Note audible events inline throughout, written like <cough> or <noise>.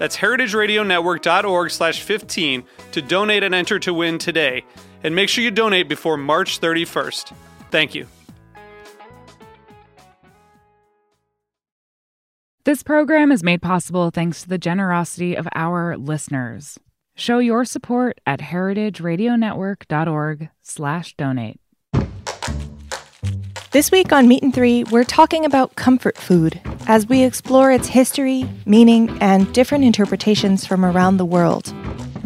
That's heritageradionetwork.org slash 15 to donate and enter to win today. And make sure you donate before March 31st. Thank you. This program is made possible thanks to the generosity of our listeners. Show your support at heritageradionetwork.org slash donate. This week on Meat and Three, we're talking about comfort food as we explore its history, meaning, and different interpretations from around the world.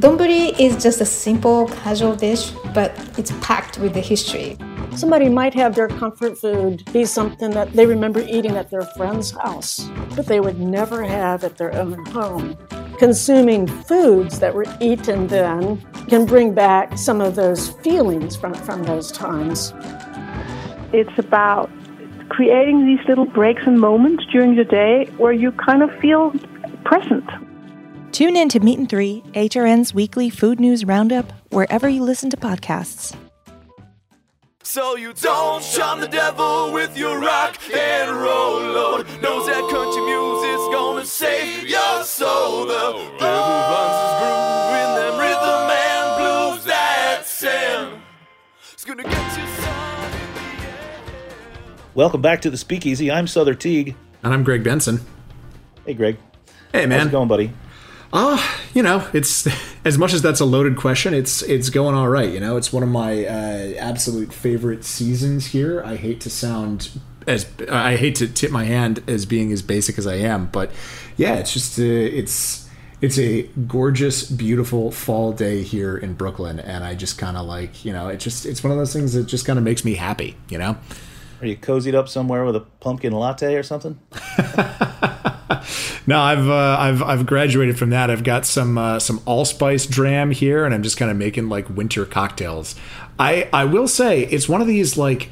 Donburi is just a simple, casual dish, but it's packed with the history. Somebody might have their comfort food be something that they remember eating at their friend's house, but they would never have at their own home. Consuming foods that were eaten then can bring back some of those feelings from, from those times. It's about creating these little breaks and moments during the day where you kind of feel present. Tune in to Meat and Three, HRN's weekly food news roundup, wherever you listen to podcasts. So you don't shun the devil with your rock and roll load. Knows that country music's gonna save your soul. The devil runs Welcome back to the Speakeasy. I'm Sother Teague. And I'm Greg Benson. Hey, Greg. Hey, man. How's it going, buddy? Ah, uh, you know, it's <laughs> as much as that's a loaded question. It's it's going all right. You know, it's one of my uh, absolute favorite seasons here. I hate to sound as I hate to tip my hand as being as basic as I am, but yeah, it's just uh, it's it's a gorgeous, beautiful fall day here in Brooklyn, and I just kind of like you know, it just it's one of those things that just kind of makes me happy. You know. Are you cozied up somewhere with a pumpkin latte or something? <laughs> no, I've uh, I've I've graduated from that. I've got some uh, some allspice dram here, and I'm just kind of making like winter cocktails. I I will say it's one of these like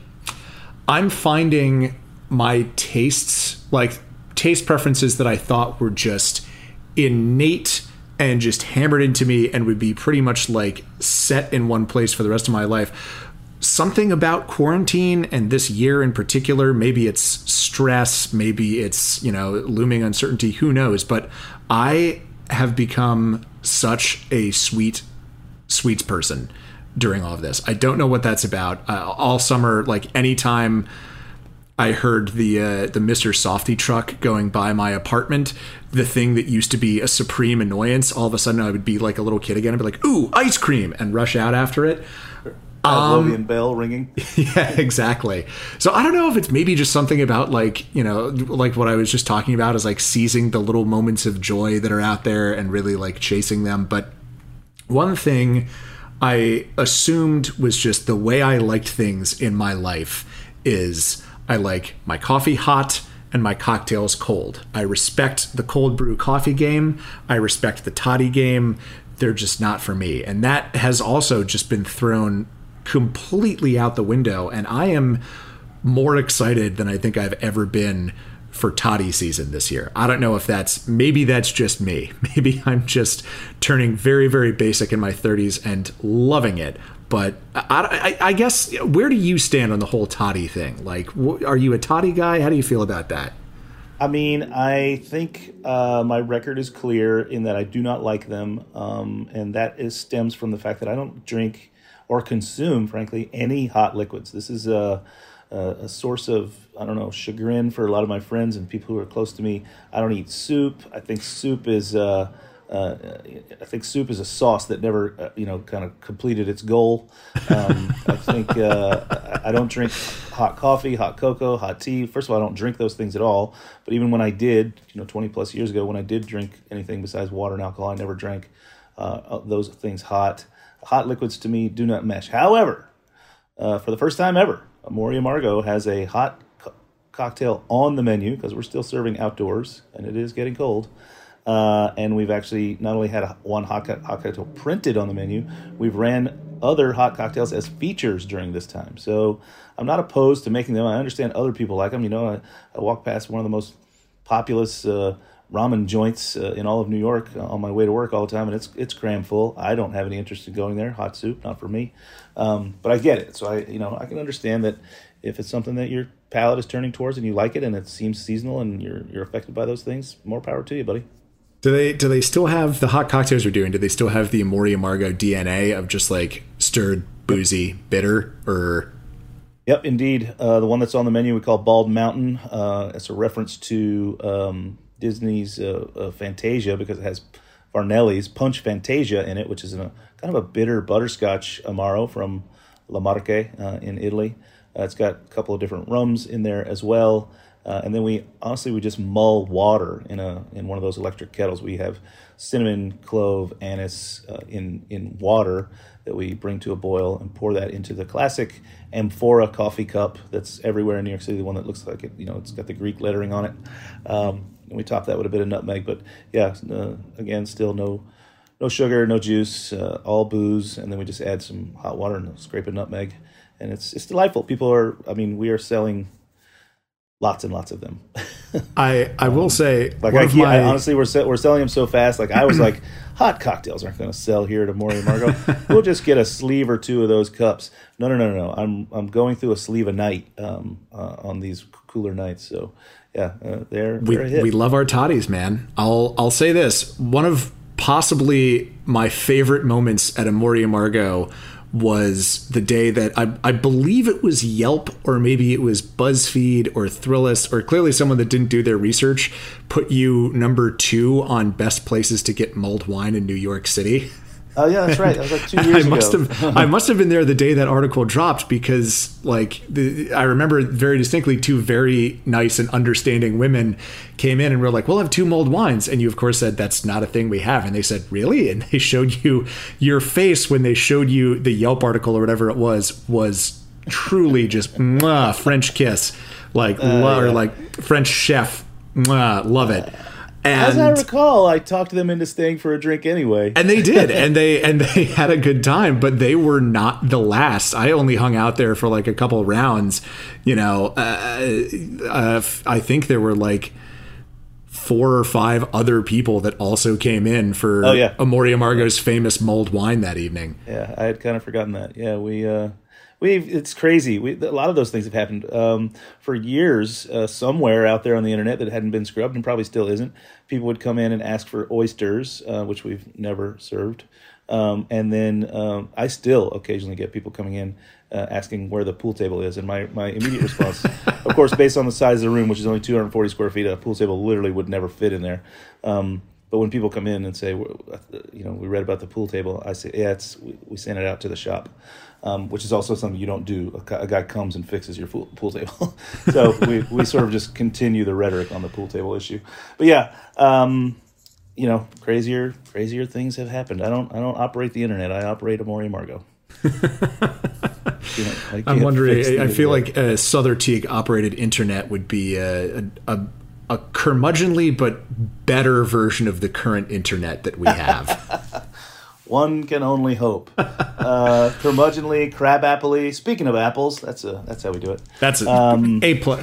I'm finding my tastes like taste preferences that I thought were just innate and just hammered into me and would be pretty much like set in one place for the rest of my life something about quarantine and this year in particular maybe it's stress maybe it's you know looming uncertainty who knows but i have become such a sweet sweets person during all of this i don't know what that's about uh, all summer like anytime I heard the uh, the Mr. Softee truck going by my apartment. The thing that used to be a supreme annoyance, all of a sudden I would be like a little kid again. I'd be like, "Ooh, ice cream!" and rush out after it. Pavlovian um, bell ringing. <laughs> Yeah, exactly. So I don't know if it's maybe just something about like you know like what I was just talking about is like seizing the little moments of joy that are out there and really like chasing them. But one thing I assumed was just the way I liked things in my life is I like my coffee hot and my cocktails cold. I respect the cold brew coffee game. I respect the toddy game. They're just not for me. And that has also just been thrown completely out the window. And I am more excited than I think I've ever been for toddy season this year. I don't know if that's maybe that's just me. <laughs> Maybe I'm just turning very very basic in my 30s and loving it. But I, I, I guess where do you stand on the whole toddy thing? Like, are you a toddy guy? How do you feel about that? I mean, I think uh, my record is clear in that I do not like them, um, and that is stems from the fact that I don't drink or consume, frankly, any hot liquids. This is a, a, source of, I don't know, chagrin for a lot of my friends and people who are close to me. I don't eat soup. I think soup is uh, uh, I think soup is a sauce that never, uh, you know, kind of completed its goal. Um, I think uh, I don't drink hot coffee, hot cocoa, hot tea. First of all, I don't drink those things at all. But even when I did, you know, 20 plus years ago, when I did drink anything besides water and alcohol, I never drank uh, those things hot. Hot liquids to me do not mesh. However, uh, for the first time ever, Amor y Amargo has a hot co- cocktail on the menu because we're still serving outdoors and it is getting cold. Uh, and we've actually not only had one hot, co- hot cocktail printed on the menu, we've ran other hot cocktails as features during this time. So I'm not opposed to making them. I understand other people like them. You know, I, I walk past one of the most populous uh, ramen joints uh, in all of New York on my way to work all the time, and it's it's cram full. I don't have any interest in going there. Hot soup, not for me. Um, but I get it. So I, you know, I can understand that if it's something that your palate is turning towards and you like it, and it seems seasonal, and you're you're affected by those things, more power to you, buddy. Do they do they still have the hot cocktails we're doing? Do they still have the Amor y Amargo DNA of just like stirred boozy bitter or? Yep, indeed. Uh, the one that's on the menu we call Bald Mountain. Uh, it's a reference to um, Disney's uh, uh, Fantasia because it has Varnelli's Punch Fantasia in it, which is a kind of a bitter butterscotch amaro from La Marche uh, in Italy. Uh, it's got a couple of different rums in there as well. Uh, and then we honestly we just mull water in a in one of those electric kettles. We have cinnamon, clove, anise uh, in in water that we bring to a boil and pour that into the classic amphora coffee cup that's everywhere in New York City. The one that looks like it, you know, it's got the Greek lettering on it. Um, and we top that with a bit of nutmeg. But yeah, uh, again, still no no sugar, no juice, uh, all booze, and then we just add some hot water and scrape a nutmeg, and it's it's delightful. People are, I mean, we are selling lots and lots of them. I I will say, like I, my... I, honestly, we're se- we're selling them so fast. Like I was like, <clears throat> hot cocktails aren't going to sell here at Amor y Amargo. we'll just get a sleeve or two of those cups. No, no, no, no. no. I'm I'm going through a sleeve a night um, uh, on these cooler nights. So yeah, uh, they're, we they're we love our toddies, man. I'll I'll say this: one of possibly my favorite moments at Amor y Amargo was the day that I, I believe it was Yelp or maybe it was BuzzFeed or Thrillist or clearly someone that didn't do their research put you number two on best places to get mulled wine in New York City. <laughs> Oh yeah, that's right. That was like two <laughs> years I must ago. have I must have been there the day that article dropped because like the, I remember very distinctly two very nice and understanding women came in and were like, "We'll have two mulled wines," and you of course said that's not a thing we have, and they said, "Really?" And they showed you your face when they showed you the Yelp article or whatever it was was truly just French kiss, like uh, lo- yeah. or like French chef, mwah, love it. And, As I recall, I talked them into staying for a drink anyway, and they did, <laughs> and they and they had a good time. But they were not the last. I only hung out there for like a couple rounds. You know, uh, uh, I think there were like four or five other people that also came in for oh, yeah. Amor y Amargo's famous mulled wine that evening. Yeah, I had kind of forgotten that. Yeah, we uh, We've it's crazy. We, a lot of those things have happened um, for years. Uh, somewhere out there on the internet that hadn't been scrubbed and probably still isn't. People would come in and ask for oysters, uh, which we've never served. Um, and then um, I still occasionally get people coming in uh, asking where the pool table is, and my, my immediate response, <laughs> of course, based on the size of the room, which is only 240 square feet, a pool table literally would never fit in there. Um, but when people come in and say, you know, we read about the pool table, I say, yeah, it's we, we sent it out to the shop um, which is also something you don't do. A, a guy comes and fixes your pool, pool table. <laughs> so we, we sort of just continue the rhetoric on the pool table issue. But yeah, um, you know, crazier crazier things have happened. I don't I don't operate the internet. I operate Amor y Amargo. <laughs> you know, I'm wondering. I feel like a Sother Teague operated internet would be a, a, a a curmudgeonly but better version of the current internet that we have. <laughs> One can only hope. <laughs> Uh, curmudgeonly, crabappley. Speaking of apples, that's a that's how we do it. That's a, um, a pl-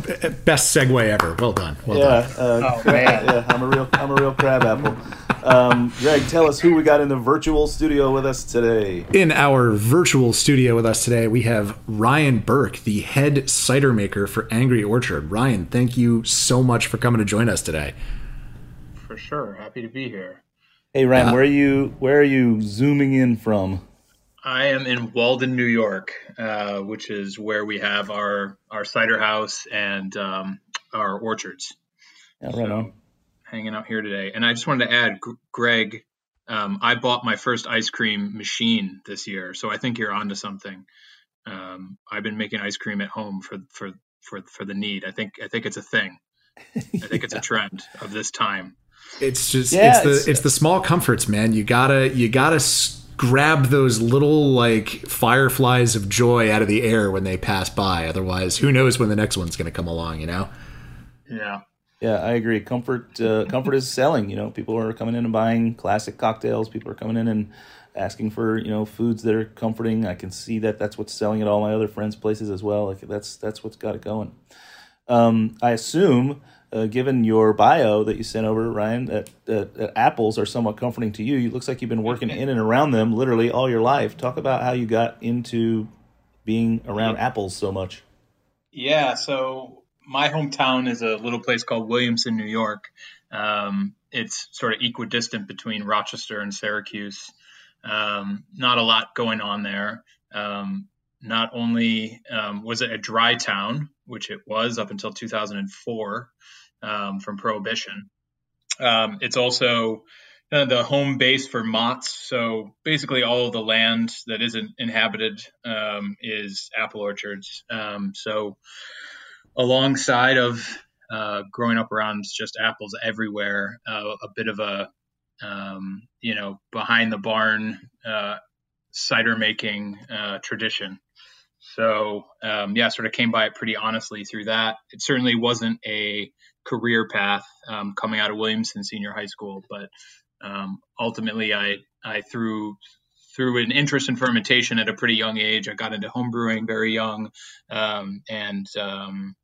best segue ever. Well done. Well yeah, done. Uh, oh, man. yeah, I'm a real I'm a real crab apple. Um, Greg, tell us who we got in the virtual studio with us today. In our virtual studio with us today, we have Ryan Burk, the head cider maker for Angry Orchard. Ryan, thank you so much for coming to join us today. For sure, happy to be here. Hey Ryan, uh, where are you? Where are you zooming in from? I am in Walden, New York, uh, which is where we have our our cider house and um, our orchards. Yeah, right so, on. Hanging out here today, and I just wanted to add, Greg um, I bought my first ice cream machine this year, so I think you're onto something. Um, I've been making ice cream at home for for for for the need. I think I think it's a thing. I think yeah. it's a <laughs> trend of this time. It's just yeah, it's the it's, it's, the small comforts, man. You gotta you gotta grab those little like fireflies of joy out of the air when they pass by. Otherwise, who knows when the next one's gonna come along? You know. Yeah. Yeah, I agree. Comfort, uh, comfort is selling. You know, people are coming in and buying classic cocktails. People are coming in and asking for you know foods that are comforting. I can see that that's what's selling at all my other friends' places as well. Like that's that's what's got it going. Um, I assume, uh, given your bio that you sent over, Ryan, that, that, that, apples are somewhat comforting to you. It looks like you've been working in and around them literally all your life. Talk about how you got into being around apples so much. Yeah, so my hometown is a little place called Williamson, New York. Um, it's sort of equidistant between Rochester and Syracuse. Um, not a lot going on there. Um, not only um, was it a dry town, which it was up until 2004 um, from Prohibition, um, it's also uh, the home base for Mott's. So basically, all of the land that isn't inhabited is apple orchards. so alongside of uh, growing up around just apples everywhere, uh, a bit of a um, you know behind the barn uh, cider making uh, tradition. So um, yeah, sort of came by it pretty honestly through that. It certainly wasn't a career path um, coming out of Williamson Senior High School, but um, ultimately I I through through an interest in fermentation at a pretty young age. I got into homebrewing very young, um, and um,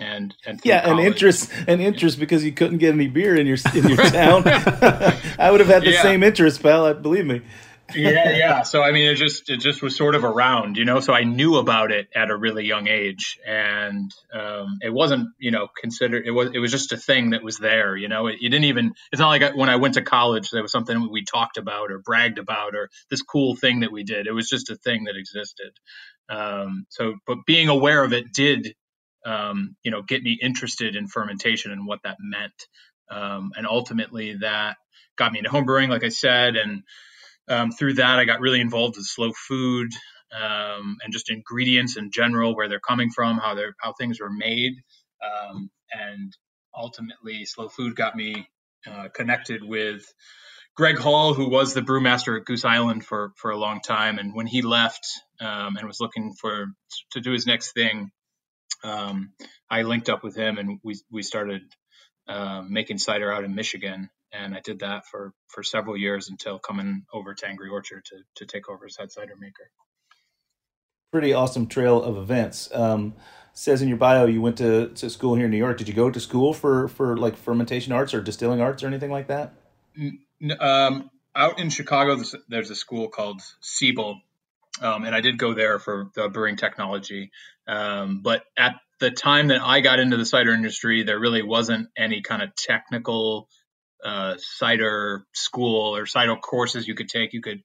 and, and yeah, college. an interest, an interest because you couldn't get any beer in your in your <laughs> town. <laughs> I would have had the yeah. same interest, pal. Believe me. Yeah, yeah. So I mean, it just it just was sort of around, you know. So I knew about it at a really young age, and um, it wasn't, you know, considered. It was it was just a thing that was there, you know. It, it didn't even. It's not like I, when I went to college, there was something we talked about or bragged about or this cool thing that we did. It was just a thing that existed. Um, so, but being aware of it did um, you know, get me interested in fermentation and what that meant. Um, and ultimately, that got me into homebrewing, like I said, and um, through that, I got really involved with slow food um, and just ingredients in general, where they're coming from, how they're how things were made, um, and ultimately, slow food got me uh, connected with Greg Hall, who was the brewmaster at Goose Island for for a long time, and when he left um, and was looking for to do his next thing, um, I linked up with him and we we started uh, making cider out in Michigan, and I did that for for several years until coming over to Angry Orchard to to take over as head cider maker. Pretty awesome trail of events. Um, says in your bio you went to, to school here in New York. Did you go to school for for like fermentation arts or distilling arts or anything like that? Um, out in Chicago, there's a school called Siebel, um, and I did go there for the brewing technology. Um, but at the time that I got into the cider industry, there really wasn't any kind of technical uh, cider school or cider courses you could take. You could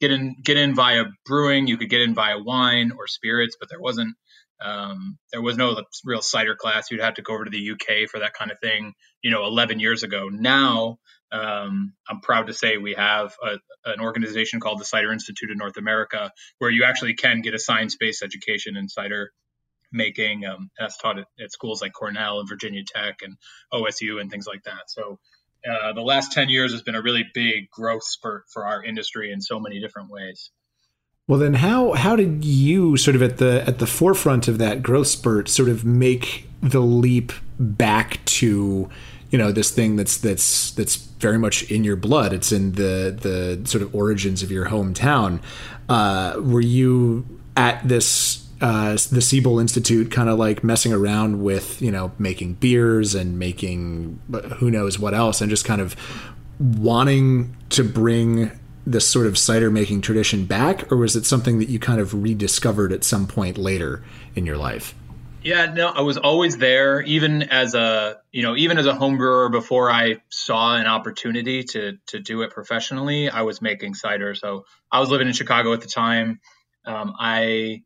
get in get in via brewing, you could get in via wine or spirits, but there wasn't um, there was no real cider class. You'd have to go over to the UK for that kind of thing. You know, 11 years ago. Now um, I'm proud to say we have a, an organization called the Cider Institute of North America, where you actually can get a science-based education in cider making. Um, that's taught at, at, schools like Cornell and Virginia Tech and OSU and things like that. So uh, the last 10 years has been a really big growth spurt for our industry in so many different ways. Well, then how how did you sort of at the at the forefront of that growth spurt sort of make the leap back to you know this thing that's that's that's very much in your blood. It's in the the sort of origins of your hometown. Uh, were you at this uh, the Siebel Institute, kind of like messing around with you know making beers and making who knows what else, and just kind of wanting to bring this sort of cider making tradition back, or was it something that you kind of rediscovered at some point later in your life? Yeah, no, I was always there, even as a you know, even as a home brewer before I saw an opportunity to to do it professionally. I was making cider, so I was living in Chicago at the time. Um, I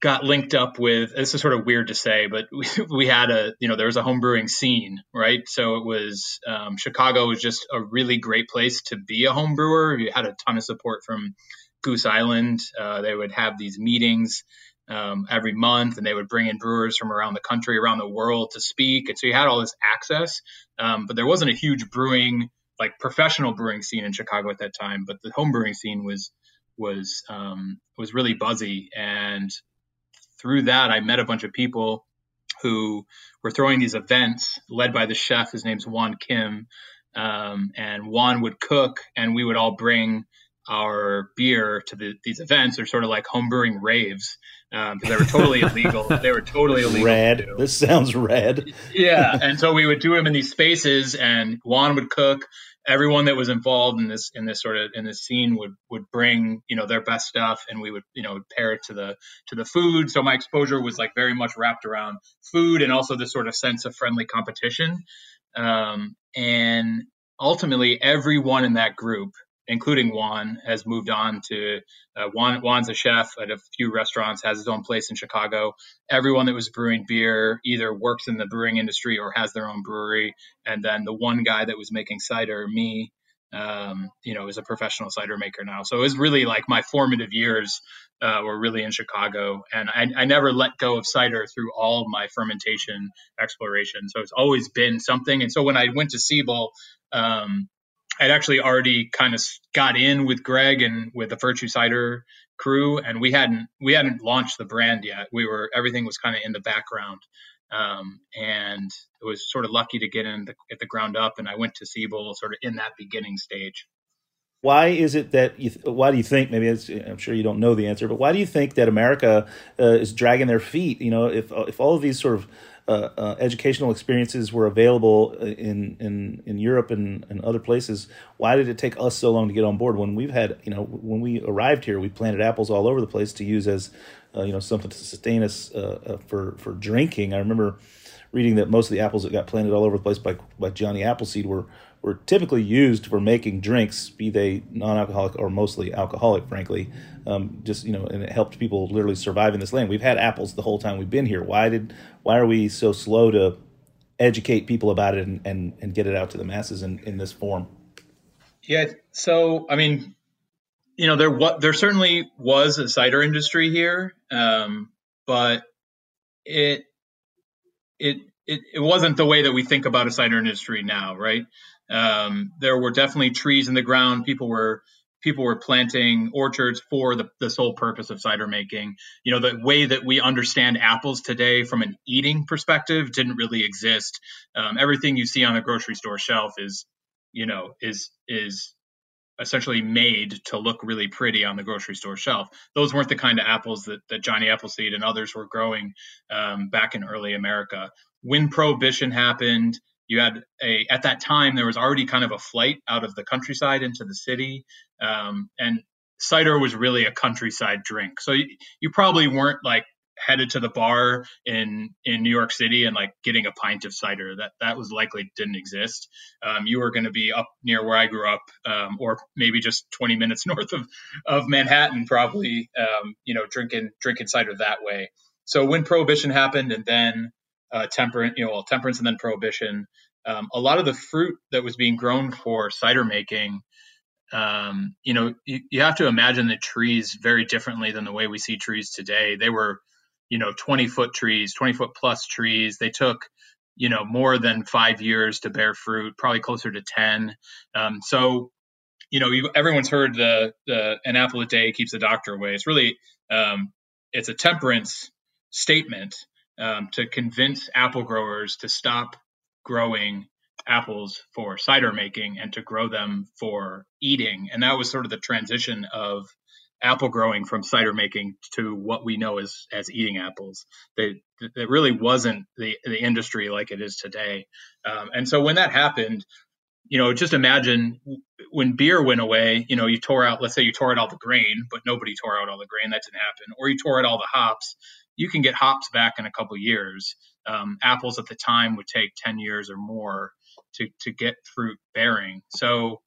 got linked up with this is sort of weird to say, but we, <laughs> we had a you know there was a home brewing scene, right? So it was um, Chicago was just a really great place to be a home brewer. You had a ton of support from Goose Island. Uh, they would have these meetings um, every month, and they would bring in brewers from around the country, around the world to speak. And so you had all this access, um, but there wasn't a huge brewing like professional brewing scene in Chicago at that time. But the home brewing scene was was um, was really buzzy and through that, I met a bunch of people who were throwing these events led by the chef. His name's Won Kim. Um, and Juan would cook, and we would all bring our beer to the, these events. They're sort of like homebrewing raves um, because they were totally <laughs> illegal. They were totally illegal. Red. This sounds red. yeah, and so we would do them in these spaces, and Won would cook everyone that was involved in this in this sort of in this scene would would bring you know their best stuff and we would you know pair it to the to the food so my exposure was like very much wrapped around food and also this sort of sense of friendly competition um, and ultimately everyone in that group including Won, has moved on to uh, Won. Won's a chef at a few restaurants, has his own place in Chicago. Everyone that was brewing beer either works in the brewing industry or has their own brewery. And then the one guy that was making cider, me, um, you know, is a professional cider maker now. So it was really like my formative years uh, were really in Chicago, and I, I, never let go of cider through all my fermentation exploration. So it's always been something. And so when I went to Siebel, um, I'd actually already kind of got in with Greg and with the Virtue Cider crew, and we hadn't we hadn't launched the brand yet. We were everything was kind of in the background, um, and it was sort of lucky to get in the, at the ground up. And I went to Siebel sort of in that beginning stage. Why is it that you? Why do you think? Maybe I'm sure you don't know the answer, but why do you think that America uh, is dragging their feet? You know, if if all of these sort of uh, uh, educational experiences were available in in in Europe and, and other places, why did it take us so long to get on board? When we've had, you know, when we arrived here, we planted apples all over the place to use as, uh, you know, something to sustain us uh, uh, for for drinking. I remember reading that most of the apples that got planted all over the place by by Johnny Appleseed were were typically used for making drinks, be they non-alcoholic or mostly alcoholic, frankly. Um, just you know, and it helped people literally survive in this land. We've had apples the whole time we've been here. Why did why are we so slow to educate people about it and and, and get it out to the masses in, in this form? Yeah, so I mean, you know, there what there certainly was a cider industry here, um, but it it it, it wasn't the way that we think about a cider industry now, right? Um, there were definitely trees in the ground. People were people were planting orchards for the, the sole purpose of cider making. You know, the way that we understand apples today from an eating perspective didn't really exist. Um, everything you see on the grocery store shelf is, you know, is is essentially made to look really pretty on the grocery store shelf. Those weren't the kind of apples that, that Johnny Appleseed and others were growing um, back in early America. When Prohibition happened, you had a at that time there was already kind of a flight out of the countryside into the city um, and cider was really a countryside drink. So you, you, probably weren't like headed to the bar in in new york city and like getting a pint of cider. That that was likely didn't exist. Um, you were going to be up near where i grew up um, or maybe just 20 minutes <laughs> north of of manhattan probably um, you know drinking drinking cider that way. So when prohibition happened and then uh, temperance, you know, well, temperance and then prohibition. Um, a lot of the fruit that was being grown for cider making, um, you know, you, you, have to imagine the trees very differently than the way we see trees today. They were, you know, 20 foot trees, 20 foot plus trees. They took, you know, more than five years to bear fruit, probably closer to 10. Um, so, you know, you, everyone's heard the, the an apple a day keeps the doctor away. It's really, um, it's a temperance statement um, to convince apple growers to stop growing apples for cider making and to grow them for eating. And that was sort of the transition of apple growing from cider making to what we know as as eating apples. That really wasn't the the industry like it is today. Um, and so when that happened, you know, just imagine when beer went away. You know, you tore out, let's say you tore out all the grain, but nobody tore out all the grain. That didn't happen. Or you tore out all the hops you can get hops back in a couple years. Um, apples at the time would take 10 years or more to, to get fruit bearing. So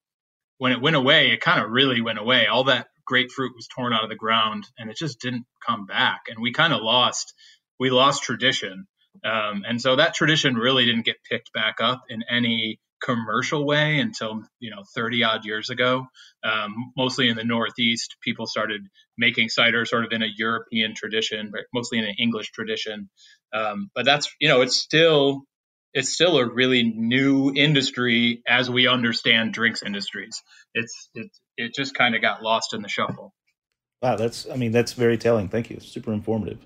when it went away, it kind of really went away. All that grapefruit was torn out of the ground and it just didn't come back. And we kind of lost, we lost tradition. Um, and so that tradition really didn't get picked back up in any commercial way until you know 30 odd years ago. Um, mostly in the Northeast, people started making cider sort of in a European tradition, but mostly in an English tradition. Um, but that's you know it's still it's still a really new industry as we understand drinks industries. It's it it just kind of got lost in the shuffle. Wow, that's I mean that's very telling. Thank you. Super informative.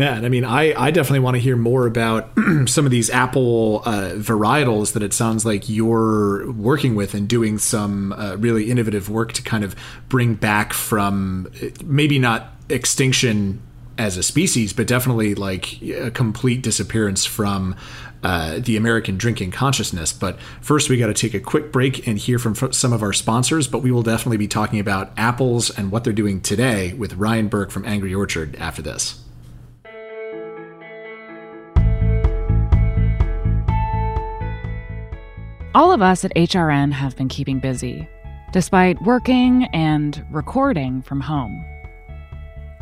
Yeah, and I mean, I, I definitely want to hear more about <clears throat> some of these apple uh, varietals that it sounds like you're working with and doing some uh, really innovative work to kind of bring back from uh, maybe not extinction as a species, but definitely like a complete disappearance from uh, the American drinking consciousness. But first, we got to take a quick break and hear from some of our sponsors. But we will definitely be talking about apples and what they're doing today with Ryan Burk from Angry Orchard after this. All of us at HRN have been keeping busy, despite working and recording from home.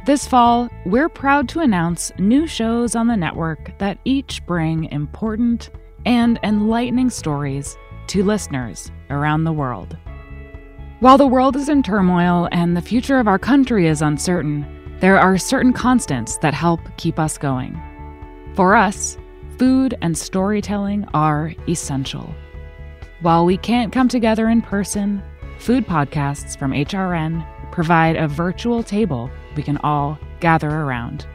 This fall, we're proud to announce new shows on the network that each bring important and enlightening stories to listeners around the world. While the world is in turmoil and the future of our country is uncertain, there are certain constants that help keep us going. For us, food and storytelling are essential. While we can't come together in person, food podcasts from HRN provide a virtual table we can all gather around.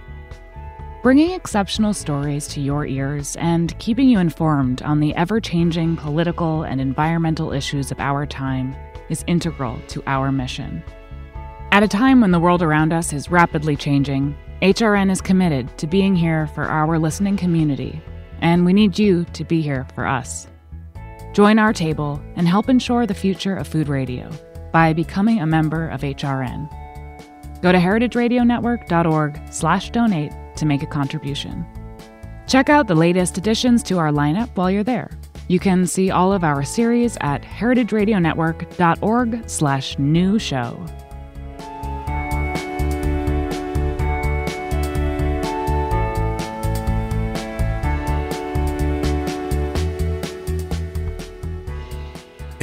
Bringing exceptional stories to your ears and keeping you informed on the ever changing political and environmental issues of our time is integral to our mission. At a time when the world around us is rapidly changing, HRN is committed to being here for our listening community, and we need you to be here for us. Join our table and help ensure the future of food radio by becoming a member of HRN. Go to heritageradionetwork.org/donate to make a contribution. Check out the latest additions to our lineup while you're there. You can see all of our series at heritageradionetwork.org/new show.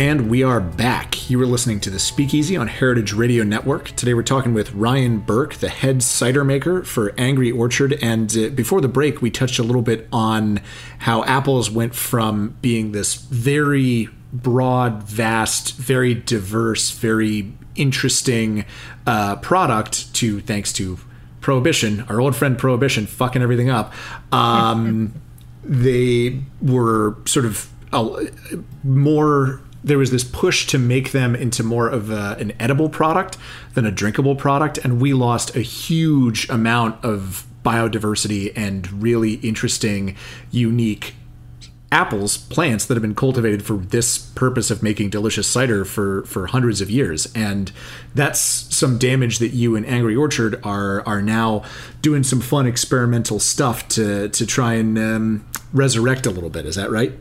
And we are back. You were listening to the Speakeasy on Heritage Radio Network. Today we're talking with Ryan Burk, the head cider maker for Angry Orchard. And uh, before the break, we touched a little bit on how apples went from being this very broad, vast, very diverse, very interesting uh, product to, thanks to Prohibition, our old friend Prohibition, fucking everything up. Um, <laughs> they were sort of uh, more there was this push to make them into more of a, an edible product than a drinkable product, and we lost a huge amount of biodiversity and really interesting, unique apples, plants that have been cultivated for this purpose of making delicious cider for for hundreds of years. And that's some damage that you and Angry Orchard are are now doing some fun experimental stuff to to try and um, resurrect a little bit. Is that right?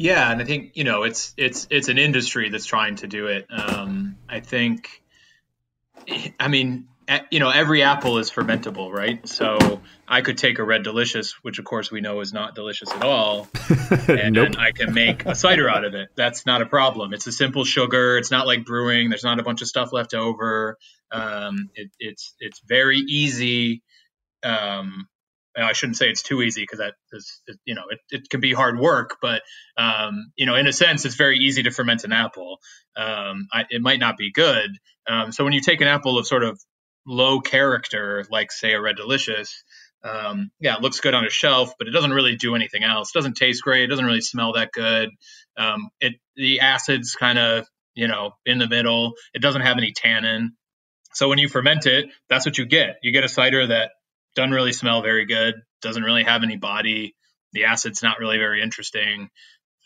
Yeah, and I think you know it's it's it's an industry that's trying to do it. Um, I think, I mean, you know, every apple is fermentable, right? So I could take a red delicious, which of course we know is not delicious at all, <laughs> and, nope. I can make a cider out of it. That's not a problem. It's a simple sugar. It's not like brewing. There's not a bunch of stuff left over. Um, it, it's it's very easy. Um, I shouldn't say it's too easy because that is, you know, it, it can be hard work, but, um, you know, in a sense, it's very easy to ferment an apple. Um, I, it might not be good. Um, so when you take an apple of sort of low character, like say a Red Delicious, um, yeah, it looks good on a shelf, but it doesn't really do anything else. It doesn't taste great. It doesn't really smell that good. Um, it the acids kind of you know in the middle. It doesn't have any tannin. So when you ferment it, that's what you get. You get a cider that doesn't really smell very good, doesn't really have any body. The acid's not really very interesting.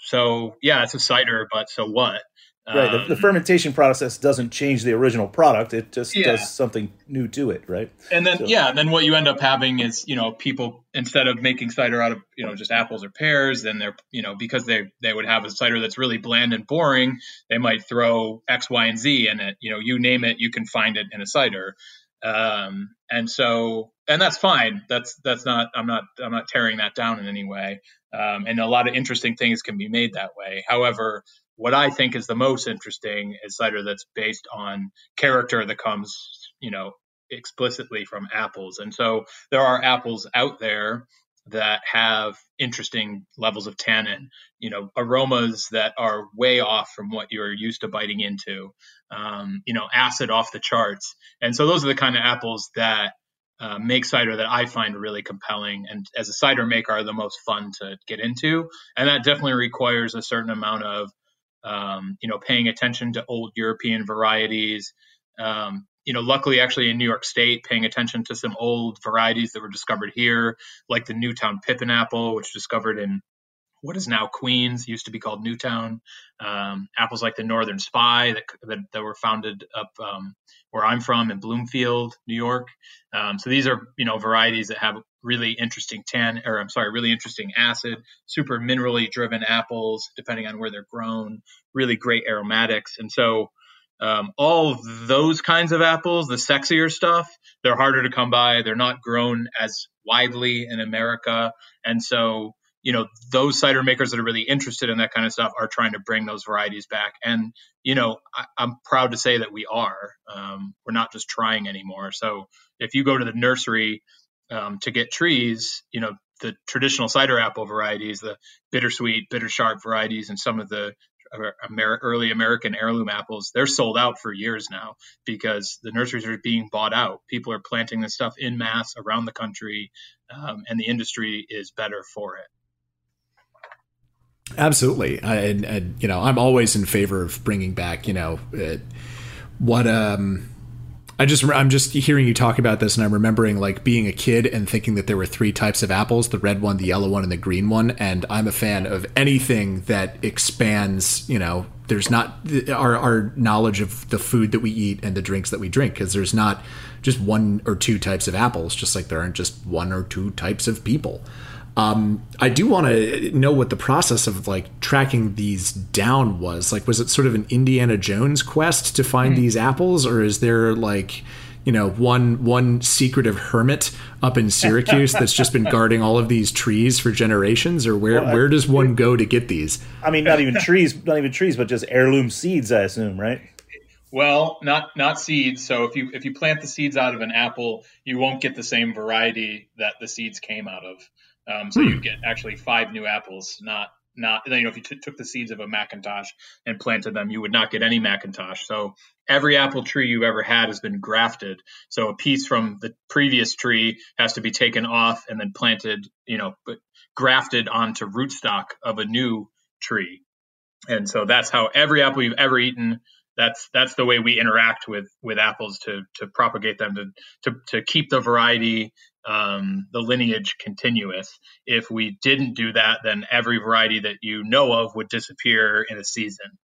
So yeah, it's a cider, but so what? Right. The, the, Um, fermentation process doesn't change the original product. It just Yeah. does something new to it, right? and then So- yeah, and then what you end up having is you know people instead of making cider out of you know just apples or pears, then they're you know because they they would have a cider that's really bland and boring, they might throw X, Y, and Z in it. You know, you name it, you can find it in a cider. Um, and so and that's fine. That's that's not I'm not I'm not tearing that down in any way. Um, and a lot of interesting things can be made that way. However, what I think is the most interesting is cider that's based on character that comes, you know, explicitly from apples. And so there are apples out there that have interesting levels of tannin, you know, aromas that are way off from what you're used to biting into, um, you know, acid off the charts. And so those are the kind of apples that uh, make cider that I find really compelling and as a cider maker are the most fun to get into. And that definitely requires a certain amount of, um, you know, paying attention to old European varieties. Um, you know, luckily, actually in New York State, paying attention to some old varieties that were discovered here, like the Newtown Pippin apple, which was discovered in what is now Queens, used to be called Newtown. Um, apples like the Northern Spy that, that, that were founded up um, where I'm from in Bloomfield, New York. Um, so these are, you know, varieties that have really interesting tan, or I'm sorry, really interesting acid, super minerally driven apples, depending on where they're grown, really great aromatics. And so um, all those kinds of apples, the sexier stuff, they're harder to come by. They're not grown as widely in America. And so, you know, those cider makers that are really interested in that kind of stuff are trying to bring those varieties back. And, you know, I, I'm proud to say that we are. Um, we're not just trying anymore. So if you go to the nursery um, to get trees, you know, the traditional cider apple varieties, the bittersweet, bitter sharp varieties, and some of the Amer- early American heirloom apples, they're sold out for years now because the nurseries are being bought out. People are planting this stuff in mass around the country, um, and the industry is better for it. Absolutely, I, and, and you know, I'm always in favor of bringing back, you know, uh, what um. I just I'm just hearing you talk about this and I'm remembering like being a kid and thinking that there were three types of apples, the red one, the yellow one and the green one and I'm a fan of anything that expands, you know, there's not our our knowledge of the food that we eat and the drinks that we drink because there's not just one or two types of apples just like there aren't just one or two types of people. Um, I do want to know what the process of like tracking these down was. Like, was it sort of an Indiana Jones quest to find mm. these apples, or is there like, you know, one one secretive hermit up in Syracuse that's just been guarding all of these trees for generations, or where well, where does one go to get these? I mean, not even trees, not even trees, but just heirloom seeds, I assume, right? Well, not not seeds. So if you if you plant the seeds out of an apple, you won't get the same variety that the seeds came out of. Um, so hmm. you get actually five new apples, not not you know if you t- took the seeds of a McIntosh and planted them, you would not get any McIntosh. So every apple tree you've ever had has been grafted. So a piece from the previous tree has to be taken off and then planted, you know, but grafted onto rootstock of a new tree. And so that's how every apple you've ever eaten that's that's the way we interact with with apples to to propagate them to to, to keep the variety um, the lineage continuous if we didn't do that then every variety that you know of would disappear in a season.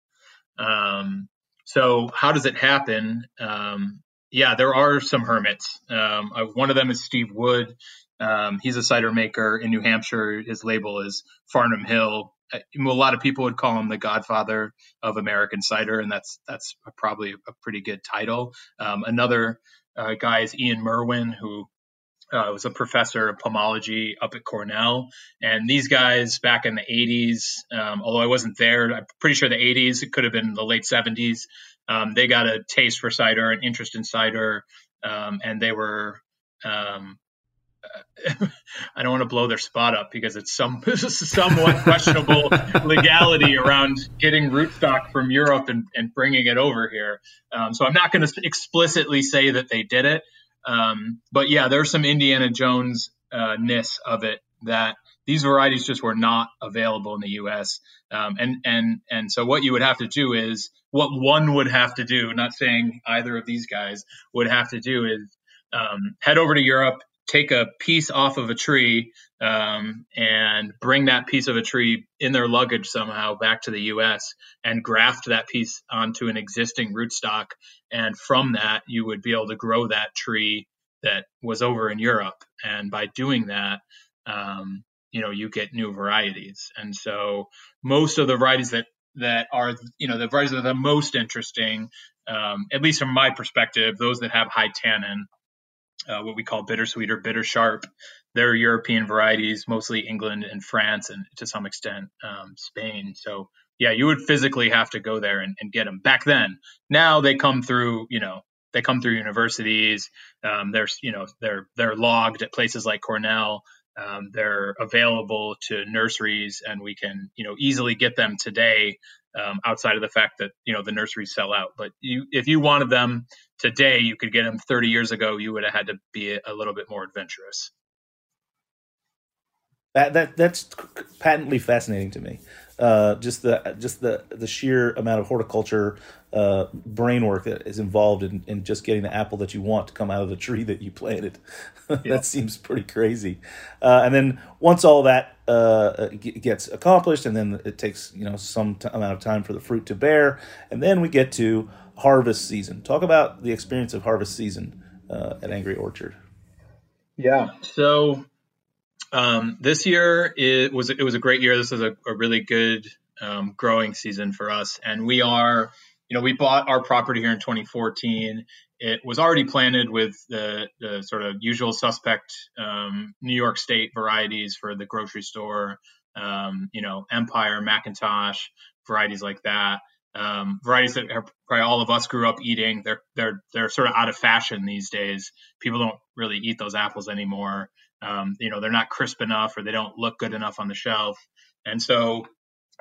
Um, so how does it happen? Um, yeah there are some hermits. Um, uh, one of them is steve wood. Um, he's a cider maker in new hampshire. His label is farnum hill. A lot of people would call him the godfather of American cider, and that's that's probably a pretty good title. Um, another uh, guy is Ian Merwin, who uh, was a professor of pomology up at Cornell. And these guys back in the 80s, um, although I wasn't there, I'm pretty sure the 80s, it could have been the late 70s, um, they got a taste for cider, an interest in cider, um, and they were um, <laughs> I don't want to blow their spot up because it's some <laughs> somewhat questionable <laughs> legality around getting rootstock from Europe and, and bringing it over here. Um, so I'm not going to explicitly say that they did it, um, but yeah, there's some Indiana Jones uh, ness of it that these varieties just were not available in the U.S. Um, and and and so what you would have to do is what one would have to do. Not saying either of these guys would have to do is um, head over to Europe take a piece off of a tree um, and bring that piece of a tree in their luggage somehow back to the U.S. and graft that piece onto an existing rootstock, and from that you would be able to grow that tree that was over in Europe. And by doing that, um, you know, you get new varieties. And so most of the varieties that that are you know the varieties that are the most interesting, um, at least from my perspective, those that have high tannin, uh, what we call bittersweet or bitter sharp. They're European varieties, mostly England and France, and to some extent um, Spain. So yeah, you would physically have to go there and, and, get them. Back then, now they come through, you know, they come through universities. Um, they're you know they're they're logged at places like Cornell. Um, they're available to nurseries, and we can you know easily get them today. Um, outside of the fact that you know the nurseries sell out, but you if you wanted them today, you could get them 30 years ago. You would have had to be a little bit more adventurous. That that that's patently fascinating to me. Uh, just the just the the sheer amount of horticulture uh, brain work that is involved in, in just getting the apple that you want to come out of the tree that you planted. <laughs> that yeah. seems pretty crazy. Uh, and then once all that uh, gets accomplished, and then it takes you know some t- amount of time for the fruit to bear, and then we get to harvest season. Talk about the experience of harvest season uh, at Angry Orchard. Yeah. So um, this year it was it was a great year. This is a, a really good um, growing season for us, and we are, you know, we bought our property here in 2014. It was already planted with the, the sort of usual suspect um, New York State varieties for the grocery store, um, you know, Empire, McIntosh, varieties like that. Um, varieties that probably all of us grew up eating. They're they're they're sort of out of fashion these days. People don't really eat those apples anymore. Um, you know, they're not crisp enough or they don't look good enough on the shelf. And so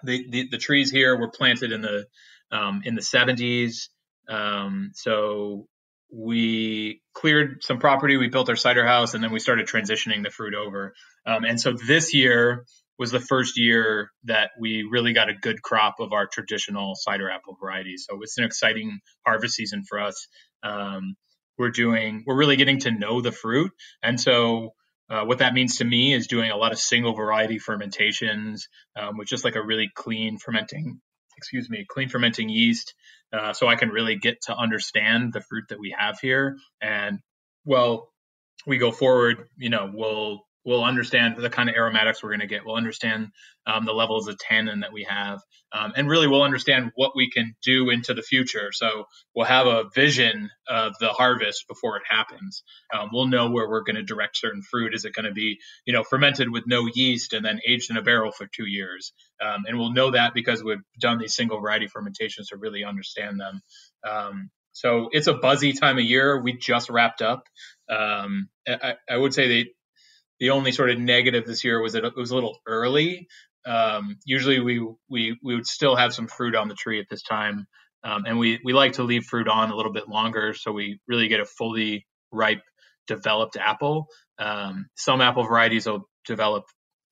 the, the, the trees here were planted in the um, in the 70s. Um, so we cleared some property, we built our cider house, and then we started transitioning the fruit over. Um, and so this year was the first year that we really got a good crop of our traditional cider apple varieties. So it's an exciting harvest season for us. Um, we're doing, we're really getting to know the fruit, and so uh, what that means to me is doing a lot of single variety fermentations um, with just like a really clean fermenting, excuse me, clean fermenting yeast. Uh, so I can really get to understand the fruit that we have here. And well, we go forward, you know, we'll we'll understand the kind of aromatics we're going to get. We'll understand um, the levels of tannin that we have, um, and really we'll understand what we can do into the future. So we'll have a vision of the harvest before it happens. Um, we'll know where we're going to direct certain fruit. Is it going to be, you know, fermented with no yeast and then aged in a barrel for two years? Um, and we'll know that because we've done these single variety fermentations to really understand them. Um, so it's a buzzy time of year. We just wrapped up. Um, I, I, would say that the only sort of negative this year was that it was a little early. Um, usually we, we we would still have some fruit on the tree at this time, um, and we we like to leave fruit on a little bit longer so we really get a fully ripe, developed apple. Um, some apple varieties will develop,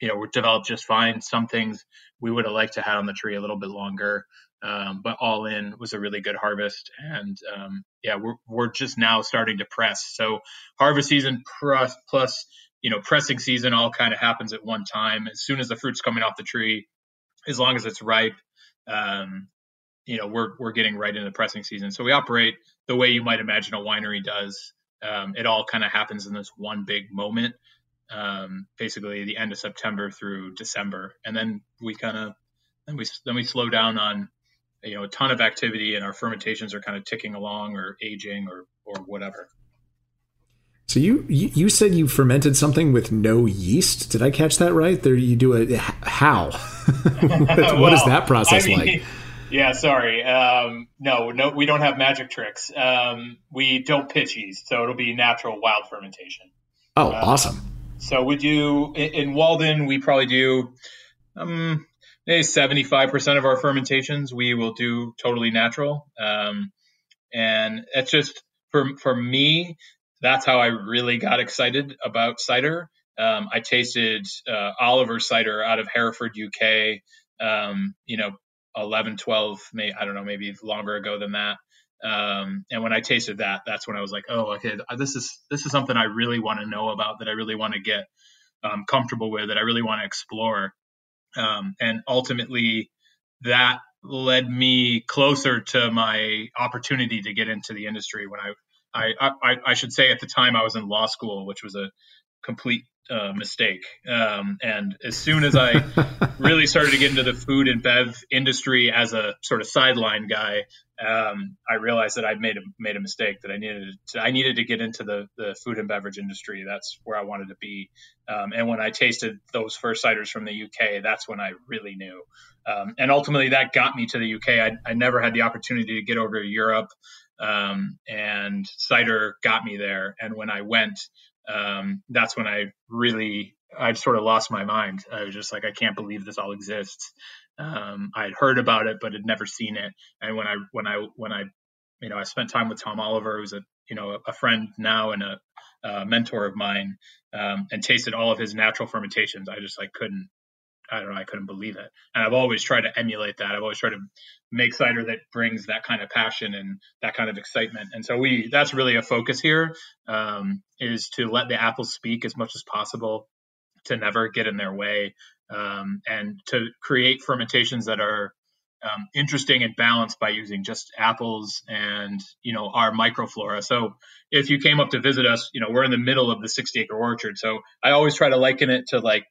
you know, develop just fine. Some things we would have liked to have on the tree a little bit longer. Um, but all in was a really good harvest and um, yeah we're, we're just now starting to press so harvest season plus, plus you know, pressing season all kind of happens at one time. As soon as the fruit's coming off the tree, as long as it's ripe, um, you know, we're we're getting right into pressing season. So we operate the way you might imagine a winery does. Um, it all kind of happens in this one big moment, um, basically the end of September through December, and then we kind of then we then we slow down on you know a ton of activity, and our fermentations are kind of ticking along or aging or or whatever. So you you said you fermented something with no yeast. Did I catch that right? There you do it. How? <laughs> what, well, what is that process I mean, like? <laughs> Yeah, sorry. Um, no, no, we don't have magic tricks. Um, we don't pitch yeast, so it'll be natural wild fermentation. Oh, uh, awesome! So we do in, in Walden. We probably do um, maybe seventy five percent of our fermentations we will do totally natural, um, and it's just for for me that's how I really got excited about cider. Um, I tasted uh, Oliver cider out of Hereford, UK. Um, you know, 11, 12, may I don't know, maybe longer ago than that. Um, and when I tasted that, that's when I was like, oh, okay, this is this is something I really want to know about, that I really want to get um, comfortable with, that I really want to explore. Um, and ultimately, that led me closer to my opportunity to get into the industry when I I, I, I should say at the time I was in law school, which was a complete uh, mistake. Um, and as soon as I <laughs> really started to get into the food and bev industry as a sort of sideline guy, um, I realized that I'd made a made a mistake. That I needed to I needed to get into the the food and beverage industry. That's where I wanted to be. Um, and when I tasted those first ciders from the UK, that's when I really knew. Um, and ultimately, that got me to the UK. I, I never had the opportunity to get over to Europe um, and cider got me there. And when I went, um, that's when I really I sort of lost my mind. I was just like, I can't believe this all exists. Um, I had heard about it, but had never seen it. And when I when I when I you know I spent time with Tom Oliver, who's a you know a friend now and a, a mentor of mine, um, and tasted all of his natural fermentations. I just like couldn't I don't know, I couldn't believe it. And I've always tried to emulate that. I've always tried to make cider that brings that kind of passion and that kind of excitement. And so we, that's really a focus here, um, is to let the apples speak as much as possible, to never get in their way, um, and to create fermentations that are um, interesting and balanced by using just apples and you know our microflora. So if you came up to visit us, you know we're in the middle of the 60 acre orchard. So I always try to liken it to like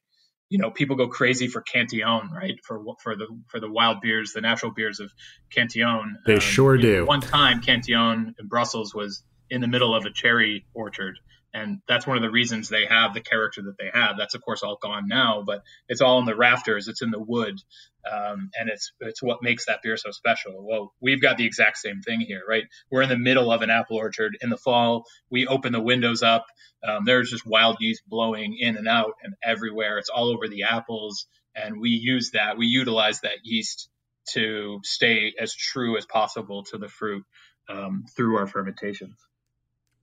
you know people go crazy for Cantillon, right? For for the for the wild beers, the natural beers of Cantillon. They um, sure do. Know, one time, Cantillon in Brussels was in the middle of a cherry orchard, and that's one of the reasons they have the character that they have. That's of course all gone now, but it's all in the rafters, it's in the wood, um, and it's it's what makes that beer so special. Well, we've got the exact same thing here, right? We're in the middle of an apple orchard in the fall. We open the windows up. Um, there's just wild yeast blowing in and out and everywhere. It's all over the apples, and we use that. We utilize that yeast to stay as true as possible to the fruit um, through our fermentations.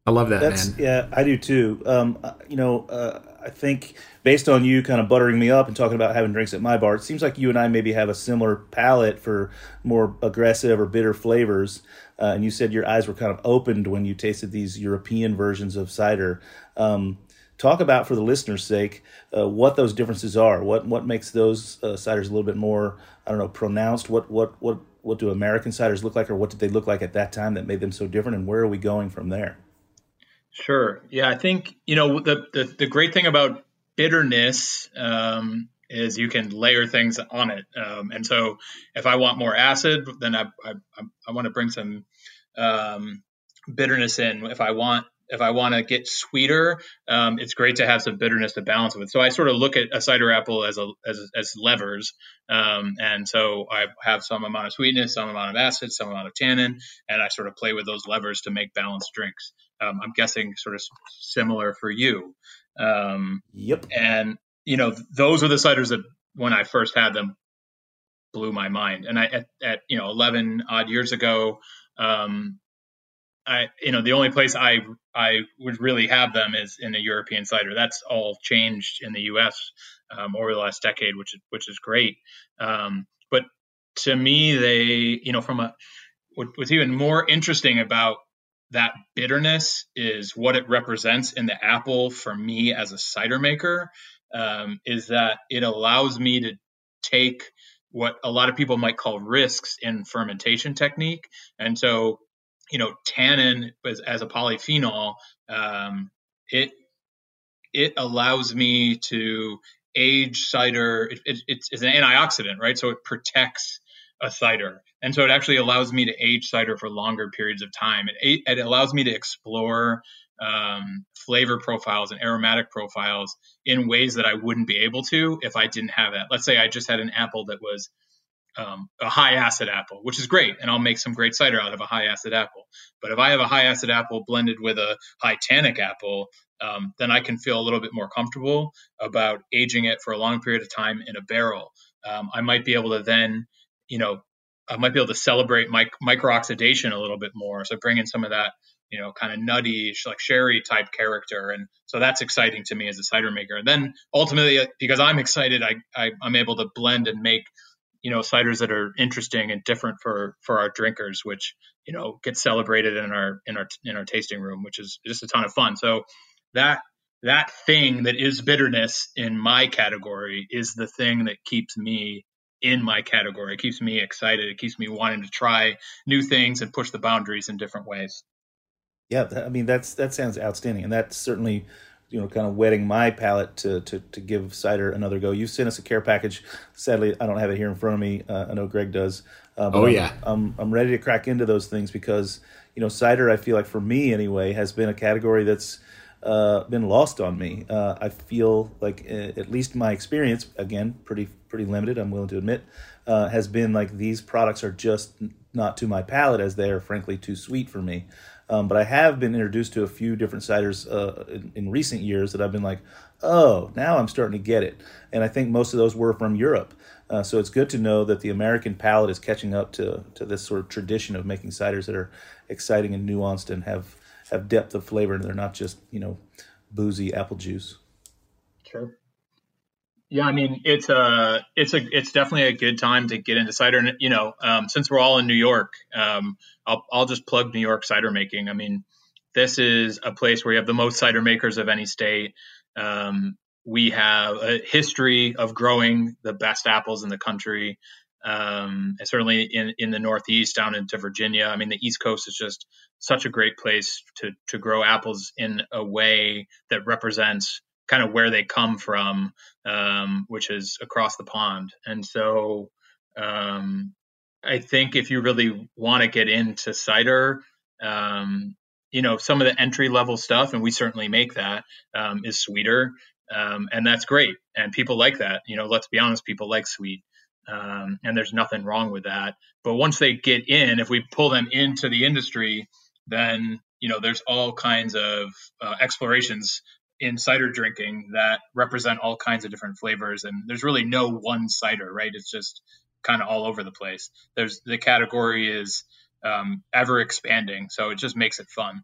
I love that, That's, man. Yeah, I do too. Um, uh, you know, uh, I think based on you kind of buttering me up and talking about having drinks at my bar, it seems like you and I maybe have a similar palate for more aggressive or bitter flavors. Uh, and you said your eyes were kind of opened when you tasted these European versions of cider. Um, talk about, for the listeners' sake, uh, what those differences are. What what makes those uh, ciders a little bit more, I don't know, pronounced? What what what what do American ciders look like, or what did they look like at that time that made them so different? And where are we going from there? Sure. Yeah, I think you know the the, the great thing about bitterness um, is you can layer things on it. Um, and so, if I want more acid, then I I, I want to bring some um, bitterness in. If I want if I want to get sweeter, um, it's great to have some bitterness to balance with. So I sort of look at a cider apple as a as, as levers, um, and so I have some amount of sweetness, some amount of acid, some amount of tannin, and I sort of play with those levers to make balanced drinks. Um, I'm guessing sort of similar for you. Um, yep. And you know, those are the ciders that when I first had them blew my mind. And I at, at you know 11 odd years ago, um, I you know the only place I I would really have them is in a European cider. That's all changed in the U.S. Um, over the last decade, which is which is great. Um, but to me, they you know from a what, what's even more interesting about that bitterness is what it represents in the apple for me as a cider maker um, is that it allows me to take what a lot of people might call risks in fermentation technique. And so you know tannin as, as a polyphenol um, it it allows me to age cider. It, it, it's, it's an antioxidant right? So it protects a cider. And so it actually allows me to age cider for longer periods of time. It, it allows me to explore um, flavor profiles and aromatic profiles in ways that I wouldn't be able to if I didn't have that. Let's say I just had an apple that was um, a high acid apple, which is great, and I'll make some great cider out of a high acid apple. But if I have a high acid apple blended with a high tannic apple, um, then I can feel a little bit more comfortable about aging it for a long period of time in a barrel. Um, I might be able to then you know, I might be able to celebrate mic- micro oxidation a little bit more. So bring in some of that, you know, kind of nutty, like sherry type character. And so that's exciting to me as a cider maker. And then ultimately, uh, because I'm excited, I, I am able to blend and make you know ciders that are interesting and different for for our drinkers, which you know get celebrated in our in our in our tasting room, which is just a ton of fun. So that that thing that is bitterness in my category is the thing that keeps me in my category. It keeps me excited. It keeps me wanting to try new things and push the boundaries in different ways. Yeah, I mean that's that sounds outstanding, and that's certainly you know kind of whetting my palate to to to give cider another go. You sent us a care package. Sadly, I don't have it here in front of me. Uh, I know Greg does. Uh, oh I'm, yeah, I'm I'm ready to crack into those things because you know cider. I feel like for me anyway has been a category that's uh, been lost on me. Uh, I feel like, uh, at least my experience, again, pretty pretty limited. I'm willing to admit, uh, has been like these products are just not to my palate, as they are frankly too sweet for me. Um, but I have been introduced to a few different ciders uh, in, in, recent years that I've been like, oh, now I'm starting to get it. And I think most of those were from Europe. Uh, so it's good to know that the American palate is catching up to to this sort of tradition of making ciders that are exciting and nuanced and have have depth of flavor and they're not just you know boozy apple juice. Sure. Yeah, I mean it's a it's a it's definitely a good time to get into cider. And you know, um, since we're all in New York, um, I'll I'll just plug New York cider making. I mean, this is a place where you have the most cider makers of any state. Um, we have a history of growing the best apples in the country um, certainly in, in the Northeast down into Virginia. I mean, the East Coast is just such a great place to, to grow apples in a way that represents kind of where they come from, um, which is across the pond. And so um, I think if you really want to get into cider, um, you know, some of the entry level stuff, and we certainly make that, um, is sweeter. Um, and that's great. And people like that. You know, let's be honest, people like sweet um, and there's nothing wrong with that. But once they get in, if we pull them into the industry, then you know there's all kinds of uh, explorations in cider drinking that represent all kinds of different flavors, and there's really no one cider, right? It's just kind of all over the place. There's the category is um, ever expanding, so it just makes it fun.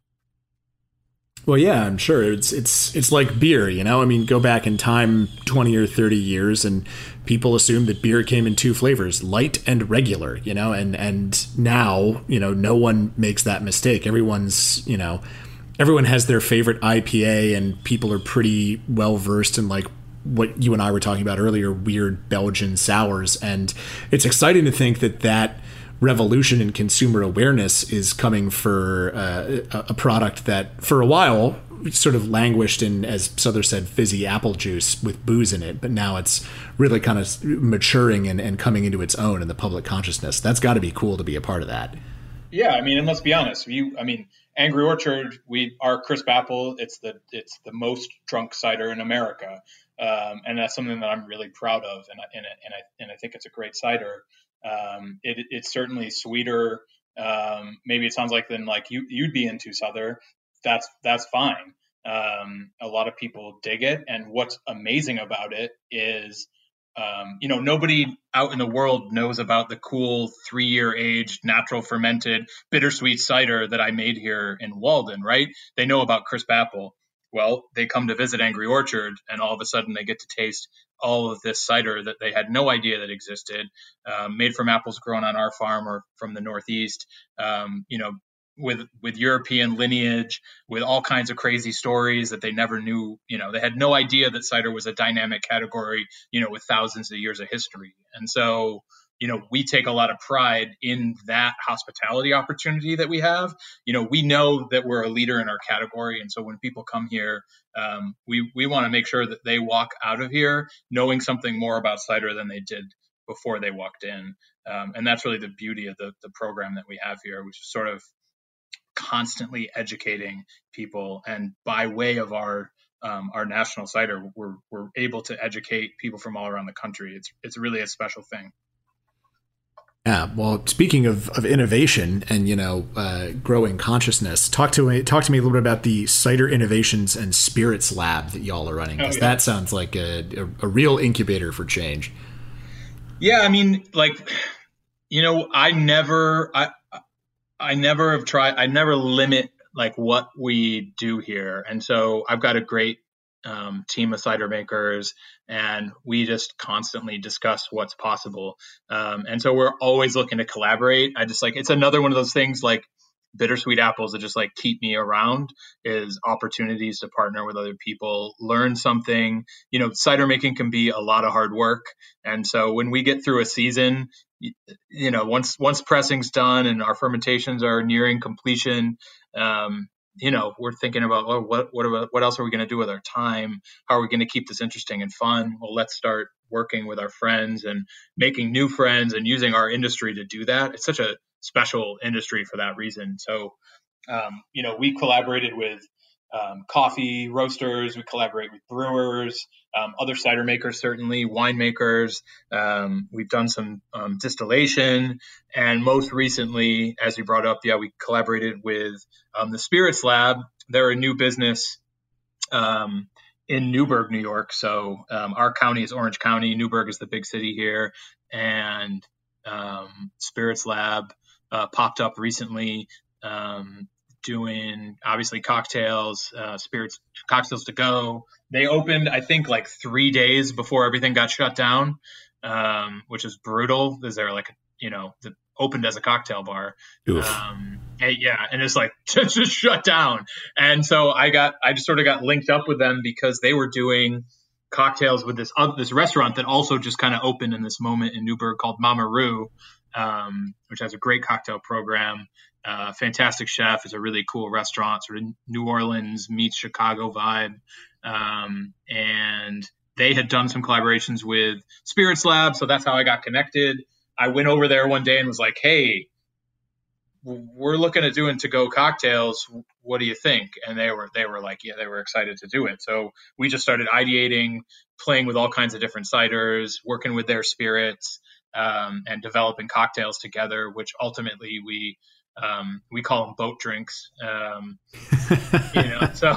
Well, yeah, I'm sure it's it's it's like beer, you know. I mean, go back in time 20 or 30 years and people assumed that beer came in two flavors, light and regular, you know, and and now, you know, no one makes that mistake. Everyone's, you know, everyone has their favorite IPA and people are pretty well versed in like what you and I were talking about earlier, weird Belgian sours and it's exciting to think that that revolution in consumer awareness is coming for uh, a product that for a while sort of languished in as Sother said fizzy apple juice with booze in it but now it's really kind of maturing and, and coming into its own in the public consciousness. That's got to be cool to be a part of that. Yeah i mean and let's be honest you i mean angry orchard we our crisp apple it's the it's the most drunk cider in america um, and that's something that i'm really proud of and, and, and, I, and I think it's a great cider um, it, it's certainly sweeter. Um, maybe it sounds like than like you you'd be into Sother. That's that's fine. Um, a lot of people dig it, and what's amazing about it is, um, you know, nobody out in the world knows about the cool three-year aged, natural fermented, bittersweet cider that I made here in Walden, right? They know about crisp apple. Well, they come to visit Angry Orchard, and all of a sudden they get to taste all of this cider that they had no idea that existed, um, made from apples grown on our farm or from the Northeast. Um, you know, with with European lineage, with all kinds of crazy stories that they never knew. You know, they had no idea that cider was a dynamic category. You know, with thousands of years of history, and so you know, we take a lot of pride in that hospitality opportunity that we have. You know, we know that we're a leader in our category, and so when people come here, um, we we want to make sure that they walk out of here knowing something more about cider than they did before they walked in. Um, and that's really the beauty of the the program that we have here, which is sort of constantly educating people, and by way of our um, our national cider, we're, we're able to educate people from all around the country. It's it's really a special thing. Yeah, well, speaking of, of innovation and you know uh, growing consciousness, talk to me talk to me a little bit about the cider innovations and spirits lab that y'all are running because oh, yeah. that sounds like a, a, a real incubator for change. Yeah, I mean, like you know, I never I I never have tried I never limit like what we do here, and so I've got a great um, team of cider makers, and we just constantly discuss what's possible. Um, and so we're always looking to collaborate. I just like it's another one of those things like bittersweet apples that just like keep me around is opportunities to partner with other people learn something you know cider making can be a lot of hard work and so when we get through a season you, know once once pressing's done and our fermentations are nearing completion um, you know, we're thinking about well, what what about, what else are we going to do with our time? How are we going to keep this interesting and fun? Well, let's start working with our friends and making new friends and using our industry to do that. It's such a special industry for that reason. So, um, you know, we collaborated with um, coffee roasters. We collaborate with brewers, um, other cider makers, certainly winemakers. Um, we've done some um, distillation, and most recently, as you brought up, yeah, we collaborated with um, the Spirits Lab. They're a new business um, in Newburgh, New York. So our county is Orange County. Newburgh is the big city here, and Spirits Lab uh, popped up recently. Um, doing obviously cocktails, uh, spirits, cocktails to go. They opened, I think, like three days before everything got shut down, um, which is brutal. Is there like, you know, the opened as a cocktail bar. Um, and yeah, and it's like <laughs> just, just shut down. And so I got, I just sort of got linked up with them because they were doing cocktails with this uh, this restaurant that also just kind of opened in this moment in Newburgh called Mama Roux, um, which has a great cocktail program. Uh, fantastic chef. It's a really cool restaurant, sort of New Orleans meets Chicago vibe. Um, and they had done some collaborations with Spirits Lab, so that's how I got connected. I went over there one day and was like, "Hey, we're looking at doing to go cocktails. What do you think?" And they were they were like, "Yeah, they were excited to do it." So we just started ideating, playing with all kinds of different ciders, working with their spirits, um, and developing cocktails together, which ultimately we um, we call them boat drinks. Um, <laughs> you know, so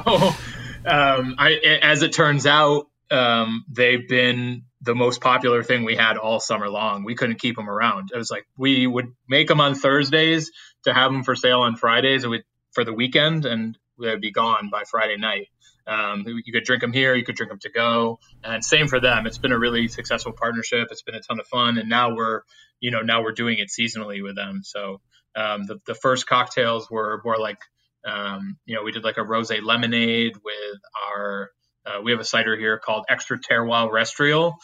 um, I, as it turns out, um, they've been the most popular thing we had all summer long. We couldn't keep them around. It was like we would make them on Thursdays to have them for sale on Fridays for the weekend, and they'd be gone by Friday night. Um, you could drink them here, you could drink them to go, and same for them. It's been a really successful partnership. It's been a ton of fun, and now we're, you know, now we're doing it seasonally with them. So um, the, the first cocktails were more like, um, you know, we did like a rose lemonade with our, uh, we have a cider here called Extra Terroir Restrial,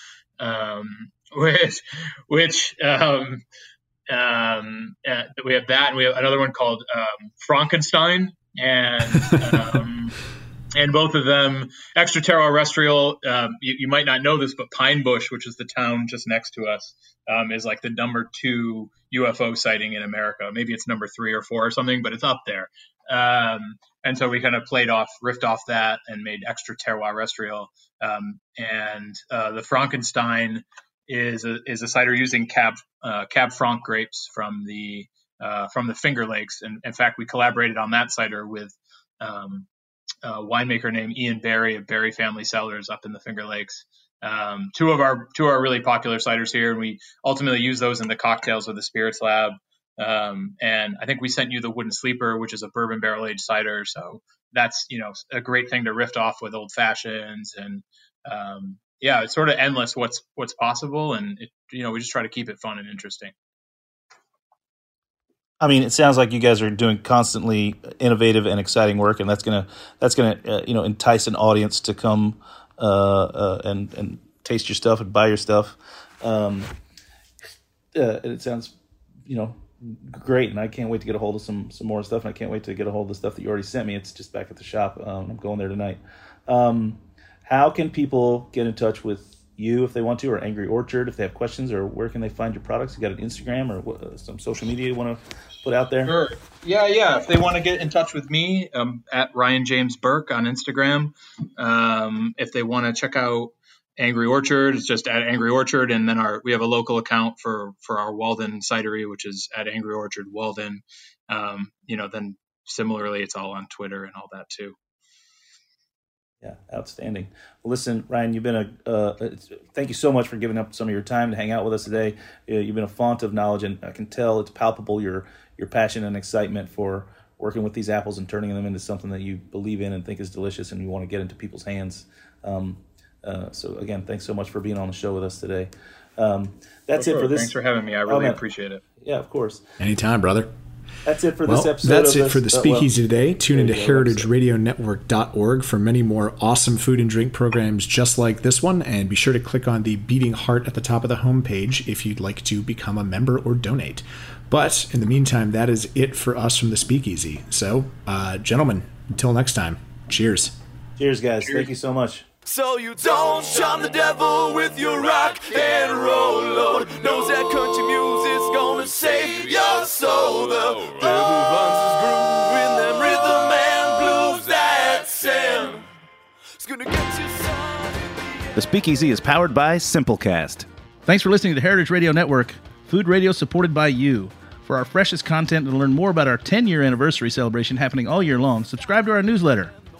um, <laughs> which, which, um, um, uh, we have that, and we have another one called um, Frankenstein, and <laughs> um, and both of them, Extra Terroir um, you, you, might not know this, but Pine Bush, which is the town just next to us, um, is like the number two UFO sighting in America. Maybe it's number three or four or something, but it's up there. Um, and so we kind of played off, riffed off that, and made Extra Terroir Um, and uh, the Frankenstein is a, is a cider using Cab uh, Cab Franc grapes from the uh, from the Finger Lakes, and in fact, we collaborated on that cider with um, a winemaker named Ian Barry of Barry Family Cellars up in the Finger Lakes. Um, two of our two our really popular ciders here, and we ultimately use those in the cocktails with the Spirits Lab. Um, and I think we sent you the Wooden Sleeper, which is a bourbon barrel aged cider. So that's you know a great thing to riff off with old fashions, and um, yeah, it's sort of endless what's what's possible, and it, you know we just try to keep it fun and interesting. I mean, it sounds like you guys are doing constantly innovative and exciting work, and that's gonna that's gonna uh, you know entice an audience to come uh, uh, and and taste your stuff and buy your stuff. Um, uh, it sounds you know great, and I can't wait to get a hold of some some more stuff, and I can't wait to get a hold of the stuff that you already sent me. It's just back at the shop. Um, I'm going there tonight. Um, how can people get in touch with you if they want to, or Angry Orchard if they have questions, or where can they find your products? You got an Instagram or what, uh, some social media you want to put out there? Sure. Yeah, yeah. If they want to get in touch with me, um, at Ryan James Burk on Instagram. Um, if they want to check out Angry Orchard, it's just at Angry Orchard, and then our we have a local account for for our Walden cidery, which is at Angry Orchard Walden. Um, you know, then similarly, it's all on Twitter and all that too. Yeah, outstanding. Well, listen, Ryan, you've been a uh, thank you so much for giving up some of your time to hang out with us today. Uh, you've been a font of knowledge, and I can tell it's palpable your your passion and excitement for working with these apples and turning them into something that you believe in and think is delicious and you want to get into people's hands. Um, uh, so again, thanks so much for being on the show with us today. Um, that's Sure, it for this. Thanks for having me. I Oh, really man. appreciate it. Yeah, of course. Anytime, brother. That's it for well, this episode. that's of it for the this- uh, Speakeasy well, today. Tune into you go, that's it. heritageradionetwork.org for many more awesome food and drink programs just like this one. And be sure to click on the beating heart at the top of the homepage if you'd like to become a member or donate. But in the meantime, that is it for us from the Speakeasy. So, uh, gentlemen, until next time, cheers. Cheers, guys. Thank you so much. So you don't charm the devil with your rock and roll load. Knows that country music's gonna save your soul. The devil runs his groove in them rhythm and blues that's him. It's gonna get you some. The Speakeasy is powered by Simplecast. Thanks for listening to Heritage Radio Network, food radio supported by you. For our freshest content and to learn more about our 10 year anniversary celebration happening all year long, subscribe to our newsletter.